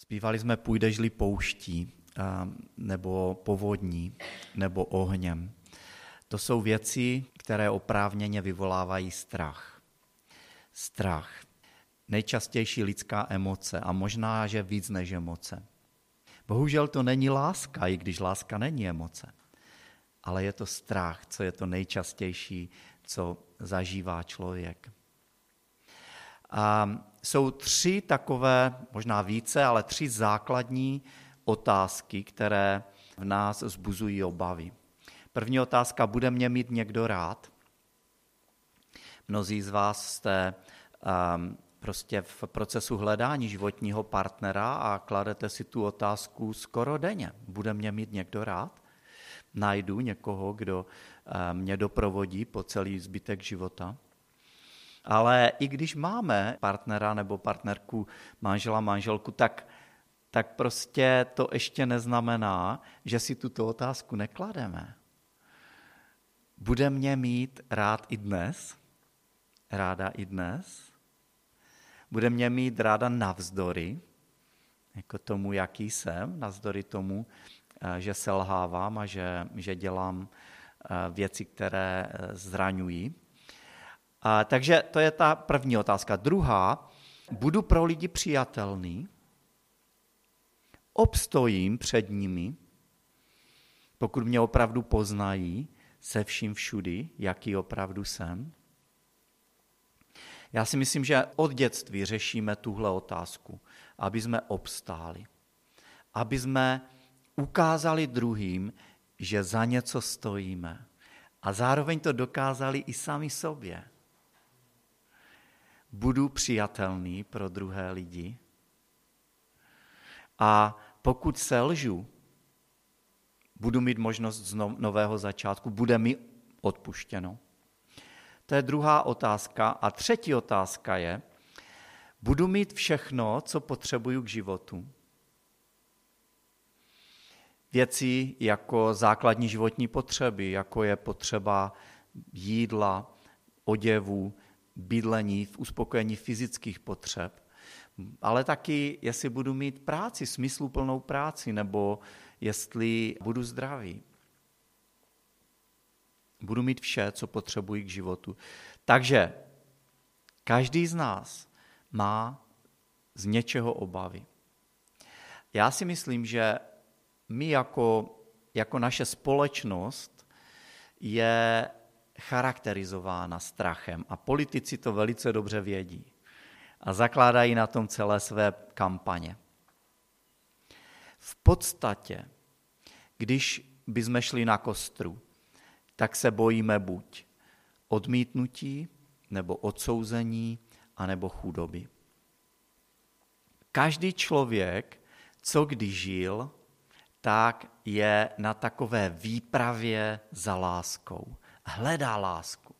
Zpívali jsme Půjdeš-li pouští, nebo povodní, nebo ohněm. To jsou věci, které oprávněně vyvolávají strach. Strach. Nejčastější lidská emoce a možná, že víc než emoce. Bohužel to není láska, i když láska není emoce. Ale je to strach, co je to nejčastější, co zažívá člověk. A jsou tři takové, možná více, ale tři základní otázky, které v nás zbuzují obavy. První otázka, bude mě mít někdo rád? Mnozí z vás jste um, prostě v procesu hledání životního partnera a kladete si tu otázku skoro denně. Bude mě mít někdo rád? Najdu někoho, kdo um, mě doprovodí po celý zbytek života? Ale i když máme partnera nebo partnerku, manžela, manželku, tak, tak prostě to ještě neznamená, že si tuto otázku neklademe. Bude mě mít rád i dnes? Ráda i dnes? Bude mě mít ráda navzdory, jako tomu, jaký jsem, navzdory tomu, eh, že selhávám a že, že dělám eh, věci, které eh, zraňují. A, takže to je ta první otázka. Druhá, budu pro lidi přijatelný, obstojím před nimi, pokud mě opravdu poznají, se vším všudy, jaký opravdu jsem. Já si myslím, že od dětství řešíme tuhle otázku, aby jsme obstáli. Aby jsme ukázali druhým, že za něco stojíme. A zároveň to dokázali i sami sobě budu přijatelný pro druhé lidi. A pokud selžu, budu mít možnost z no-, nového začátku, bude mi odpuštěno. To je druhá otázka. A třetí otázka je, budu mít všechno, co potřebuju k životu. Věci jako základní životní potřeby, jako je potřeba jídla, oděvu, bydlení, v uspokojení fyzických potřeb, ale taky, jestli budu mít práci, smysluplnou práci, nebo jestli budu zdravý. Budu mít vše, co potřebuji k životu. Takže každý z nás má z něčeho obavy. Já si myslím, že my jako, jako naše společnost je charakterizována strachem a politici to velice dobře vědí a zakládají na tom celé své kampaně. V podstatě, když bychom šli na kostru, tak se bojíme buď odmítnutí, nebo odsouzení, anebo chudoby. Každý člověk, co kdy žil, tak je na takové výpravě za láskou hledá lásku.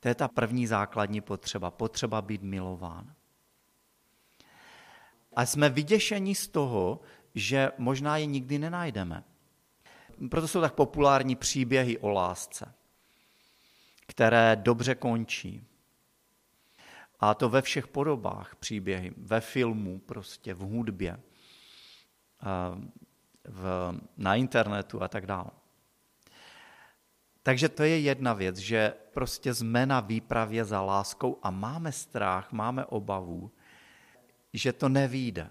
To je ta první základní potřeba, potřeba být milován. A jsme vyděšeni z toho, že možná je nikdy nenajdeme. Proto jsou tak populární příběhy o lásce, které dobře končí. A to ve všech podobách příběhy, ve filmu, prostě v hudbě, v, na internetu a tak dále. Takže to je jedna věc, že prostě jsme na výpravě za láskou a máme strach, máme obavu, že to nevíde.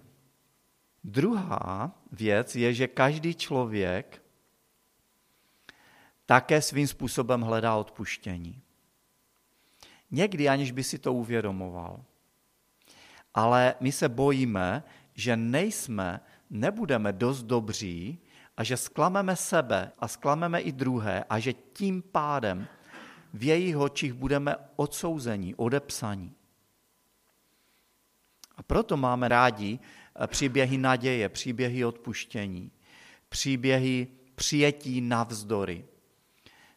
Druhá věc je, že každý člověk také svým způsobem hledá odpuštění. Někdy aniž by si to uvědomoval. Ale my se bojíme, že nejsme, nebudeme dost dobří, a že sklameme sebe a sklameme i druhé a že tím pádem v jejich očích budeme odsouzení, odepsaní. A proto máme rádi eh, příběhy naděje, příběhy odpuštění, příběhy přijetí navzdory,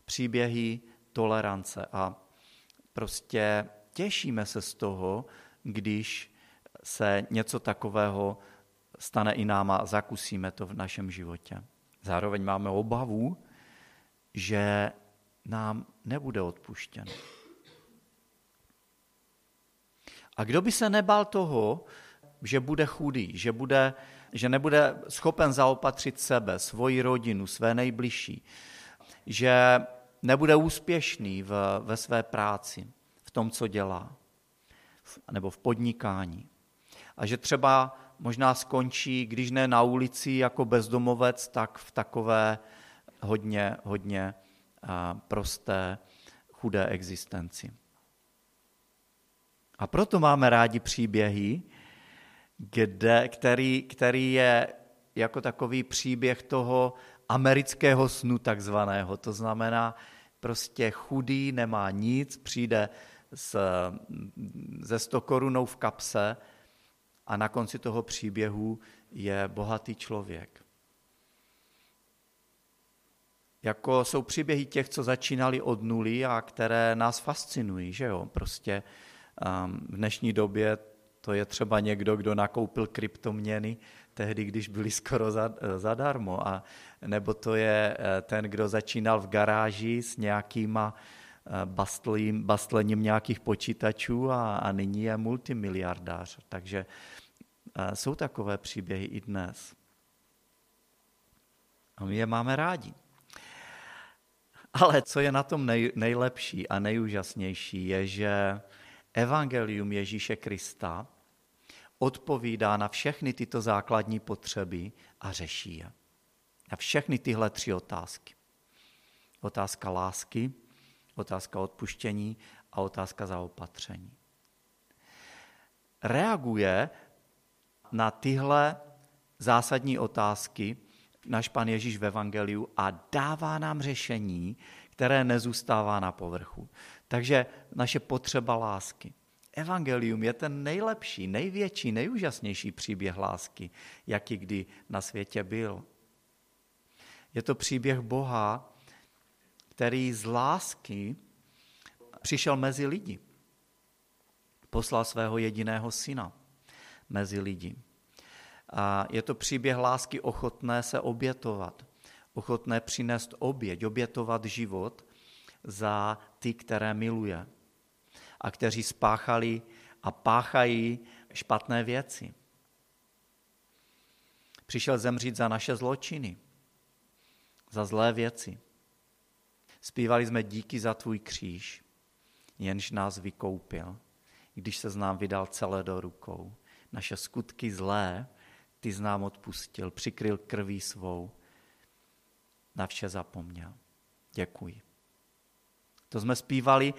příběhy tolerance a prostě těšíme se z toho, když se něco takového stane i nám a zakusíme to v našem životě. Zároveň máme obavu, že nám nebude odpuštěno. A kdo by se nebal toho, že bude chudý, že, bude, že nebude schopen zaopatřit sebe, svoji rodinu, své nejbližší, že nebude úspěšný v, ve své práci, v tom, co dělá, nebo v podnikání. A že třeba možná skončí, když ne na ulici jako bezdomovec, tak v takové hodně, hodně prosté, chudé existenci. A proto máme rádi příběhy, kde, který, který je jako takový příběh toho amerického snu takzvaného. To znamená, prostě chudý, nemá nic, přijde s, ze 100 korunou v kapse a na konci toho příběhu je bohatý člověk. Jako jsou příběhy těch, co začínali od nuly a které nás fascinují, že jo? Prostě um, v dnešní době to je třeba někdo, kdo nakoupil kryptoměny tehdy, když byly skoro zadarmo. A nebo to je eh, ten, kdo začínal v garáži s nějakýma eh, bastlím, bastlením nějakých počítačů a, a nyní je multimiliardář. Takže eh, jsou takové příběhy i dnes. A my je máme rádi. Ale co je na tom nej, nejlepší a nejúžasnější, je, že evangelium Ježíše Krista odpovídá na všechny tyto základní potřeby a řeší je. Na všechny tyhle tři otázky. Otázka lásky, otázka odpuštění a otázka zaopatření. Reaguje na tyhle zásadní otázky náš pan Ježíš v Evangeliu a dává nám řešení, které nezůstává na povrchu. Takže naše potřeba lásky. Evangelium je ten nejlepší, největší, nejúžasnější příběh lásky, jaký kdy na světě byl. Je to příběh Boha, který z lásky přišel mezi lidi. Poslal svého jediného syna mezi lidi. A je to příběh lásky ochotné se obětovat, ochotné přinést oběť, obětovat život za ty, které miluje a kteří spáchali a páchají špatné věci. Přišel zemřít za naše zločiny, za zlé věci. Zpívali jsme díky za tvůj kříž, jenž nás vykoupil, když se z nám vydal celé do rukou. Naše skutky zlé ty z nám odpustil, přikryl krví svou, na vše zapomněl. Děkuji. To jsme zpívali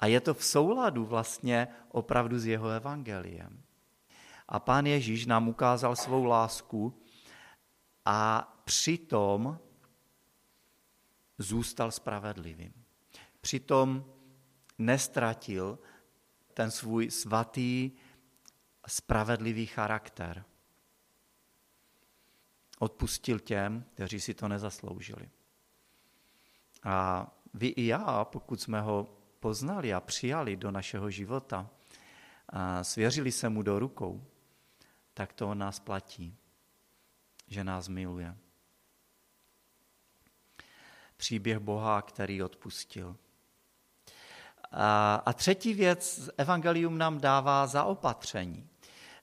a je to v souladu vlastně opravdu s jeho evangeliem. A pán Ježíš nám ukázal svou lásku a přitom zůstal spravedlivým. Přitom nestratil ten svůj svatý, spravedlivý charakter. Odpustil těm, kteří si to nezasloužili. A vy i já, pokud jsme ho poznali a přijali do našeho života a svěřili se mu do rukou, tak to on nás platí, že nás miluje. Příběh Boha, který odpustil. A, třetí věc, Evangelium nám dává zaopatření.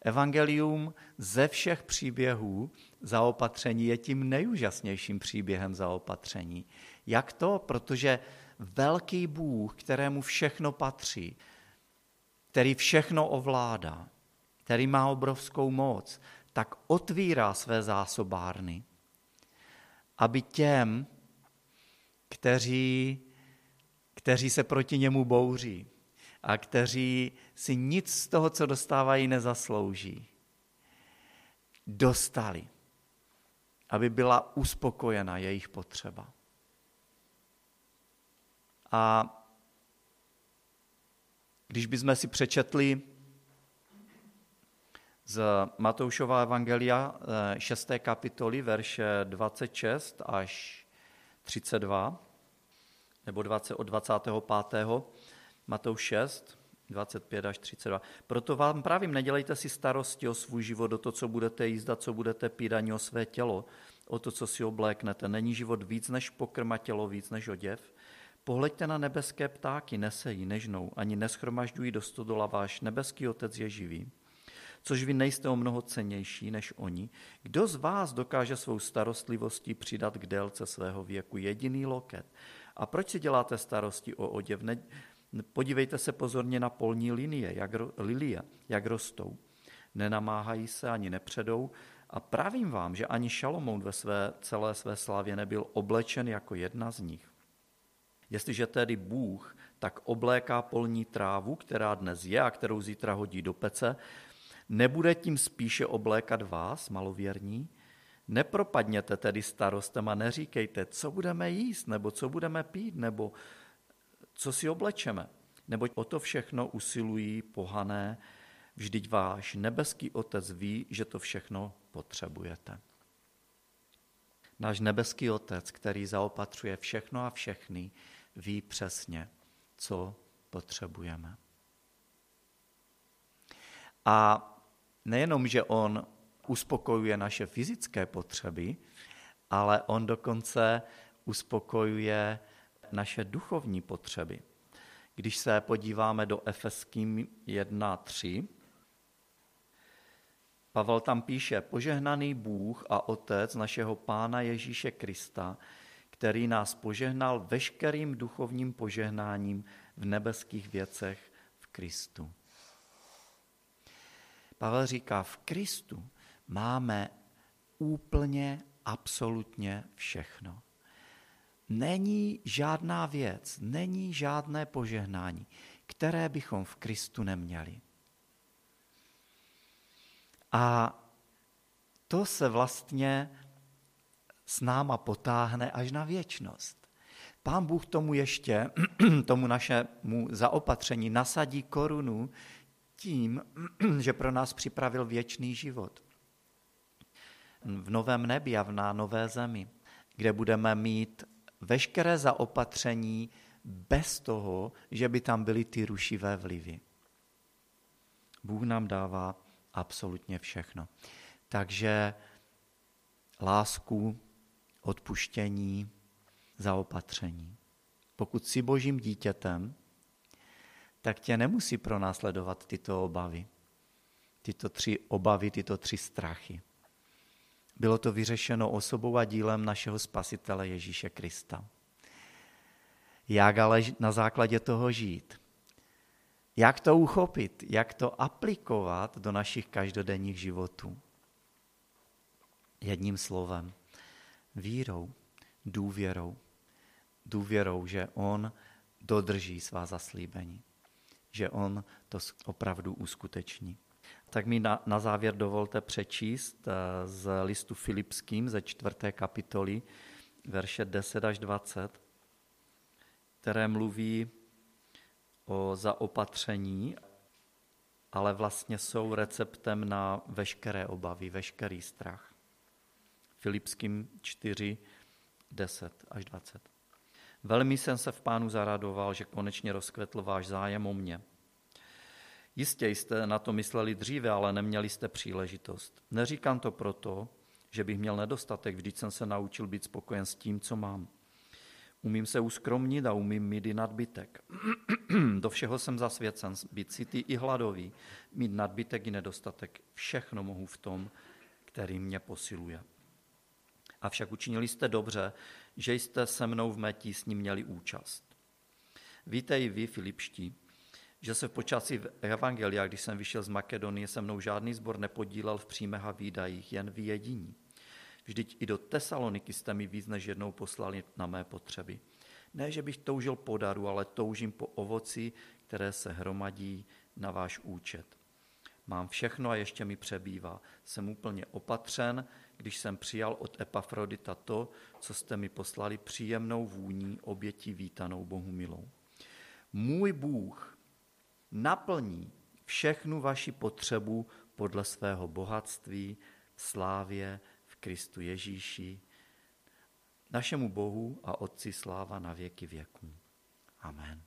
Evangelium ze všech příběhů zaopatření je tím nejúžasnějším příběhem zaopatření. Jak to? Protože velký Bůh, kterému všechno patří, který všechno ovládá, který má obrovskou moc, tak otvírá své zásobárny, aby těm, kteří, kteří se proti němu bouří a kteří si nic z toho, co dostávají, nezaslouží, dostali, aby byla uspokojena jejich potřeba. A když bychom si přečetli z Matoušova Evangelia 6. Eh, kapitoly, verše 26 až 32, nebo 20, od 25. Matouš 6, 25 až 32. Proto vám právím, nedělejte si starosti o svůj život, o to, co budete jízdat, co budete pít, ani o své tělo, o to, co si obléknete. Není život víc než pokrm a tělo víc než oděv? Pohleďte na nebeské ptáky, nesejí, nežnou, ani neschromažďují do stodola váš nebeský otec je živý. což vy nejste o mnoho cenější než oni. Kdo z vás dokáže svou starostlivostí přidat k délce svého věku jediný loket? A proč si děláte starosti o oděv? Ne, podívejte se pozorně na polní linie, jak, lilie, jak rostou. Nenamáhají se ani nepředou, a pravím vám, že ani Šalomoun ve své celé své slávě nebyl oblečen jako jedna z nich. Jestliže tedy Bůh tak obléká polní trávu, která dnes je a kterou zítra hodí do pece, nebude tím spíše oblékat vás, malověrní? Nepropadněte tedy starostem a neříkejte, co budeme jíst, nebo co budeme pít, nebo co si oblečeme. Neboť o to všechno usilují pohané, vždyť váš nebeský Otec ví, že to všechno potřebujete. Náš nebeský Otec, který zaopatřuje všechno a všechny, ví přesně, co potřebujeme. A nejenom, že On uspokojuje naše fyzické potřeby, ale On dokonce uspokojuje naše duchovní potřeby. Když se podíváme do Efeským 1.3, Pavel tam píše, požehnaný Bůh a Otec našeho Pána Ježíše Krista, který nás požehnal veškerým duchovním požehnáním v nebeských věcech v Kristu. Pavel říká, v Kristu máme úplně, absolutně všechno. Není žádná věc, není žádné požehnání, které bychom v Kristu neměli. A to se vlastně s náma potáhne až na věčnost. Pán Bůh tomu ještě, tomu našemu zaopatření nasadí korunu tím, že pro nás připravil věčný život. V novém nebi a na nové zemi, kde budeme mít veškeré zaopatření bez toho, že by tam byly ty rušivé vlivy. Bůh nám dává absolutně všechno. Takže lásku, odpuštění, zaopatření. Pokud jsi božím dítětem, tak tě nemusí pronásledovat tyto obavy. Tyto tři obavy, tyto tři strachy. Bylo to vyřešeno osobou a dílem našeho spasitele Ježíše Krista. Jak ale na základě toho žít? Jak to uchopit? Jak to aplikovat do našich každodenních životů? Jedním slovem, vírou, důvěrou. Důvěrou, že On dodrží svá zaslíbení, že On to opravdu uskuteční. Tak mi na, na závěr dovolte přečíst eh, z listu Filipským ze čtvrté kapitoly, verše 10 až 20, které mluví o zaopatření, ale vlastně jsou receptem na veškeré obavy, veškerý strach. Filipským 4, 10 až 20. Velmi jsem se v pánu zaradoval, že konečně rozkvetl váš zájem o mě. Jistě jste na to mysleli dříve, ale neměli jste příležitost. Neříkám to proto, že bych měl nedostatek, vždyť jsem se naučil být spokojen s tím, co mám. Umím se uskromnit a umím mít i nadbytek. Do všeho jsem zasvěcen, být citý i hladový, mít nadbytek i nedostatek. Všechno mohu v tom, který mě posiluje. Avšak učinili jste dobře, že jste se mnou v mé tísni měli účast. Víte i vy, Filipští, že se v počasí Evangelia, když jsem vyšel z Makedonie, se mnou žádný zbor nepodílel v příjmech a výdajích, jen vy jediní. Vždyť i do Tesaloniky jste mi víc než jednou poslali na mé potřeby. Ne, že bych toužil po daru, ale toužím po ovoci, které se hromadí na váš účet. Mám všechno a ještě mi přebývá. Jsem úplně opatřen, když jsem přijal od Epafrodita to, co jste mi poslali příjemnou vůní obětí vítanou Bohu milou. Můj Bůh naplní všechnu vaši potřebu podle svého bohatství, slávě Kristu Ježíši, našemu Bohu a Otci sláva na věky věků. Amen.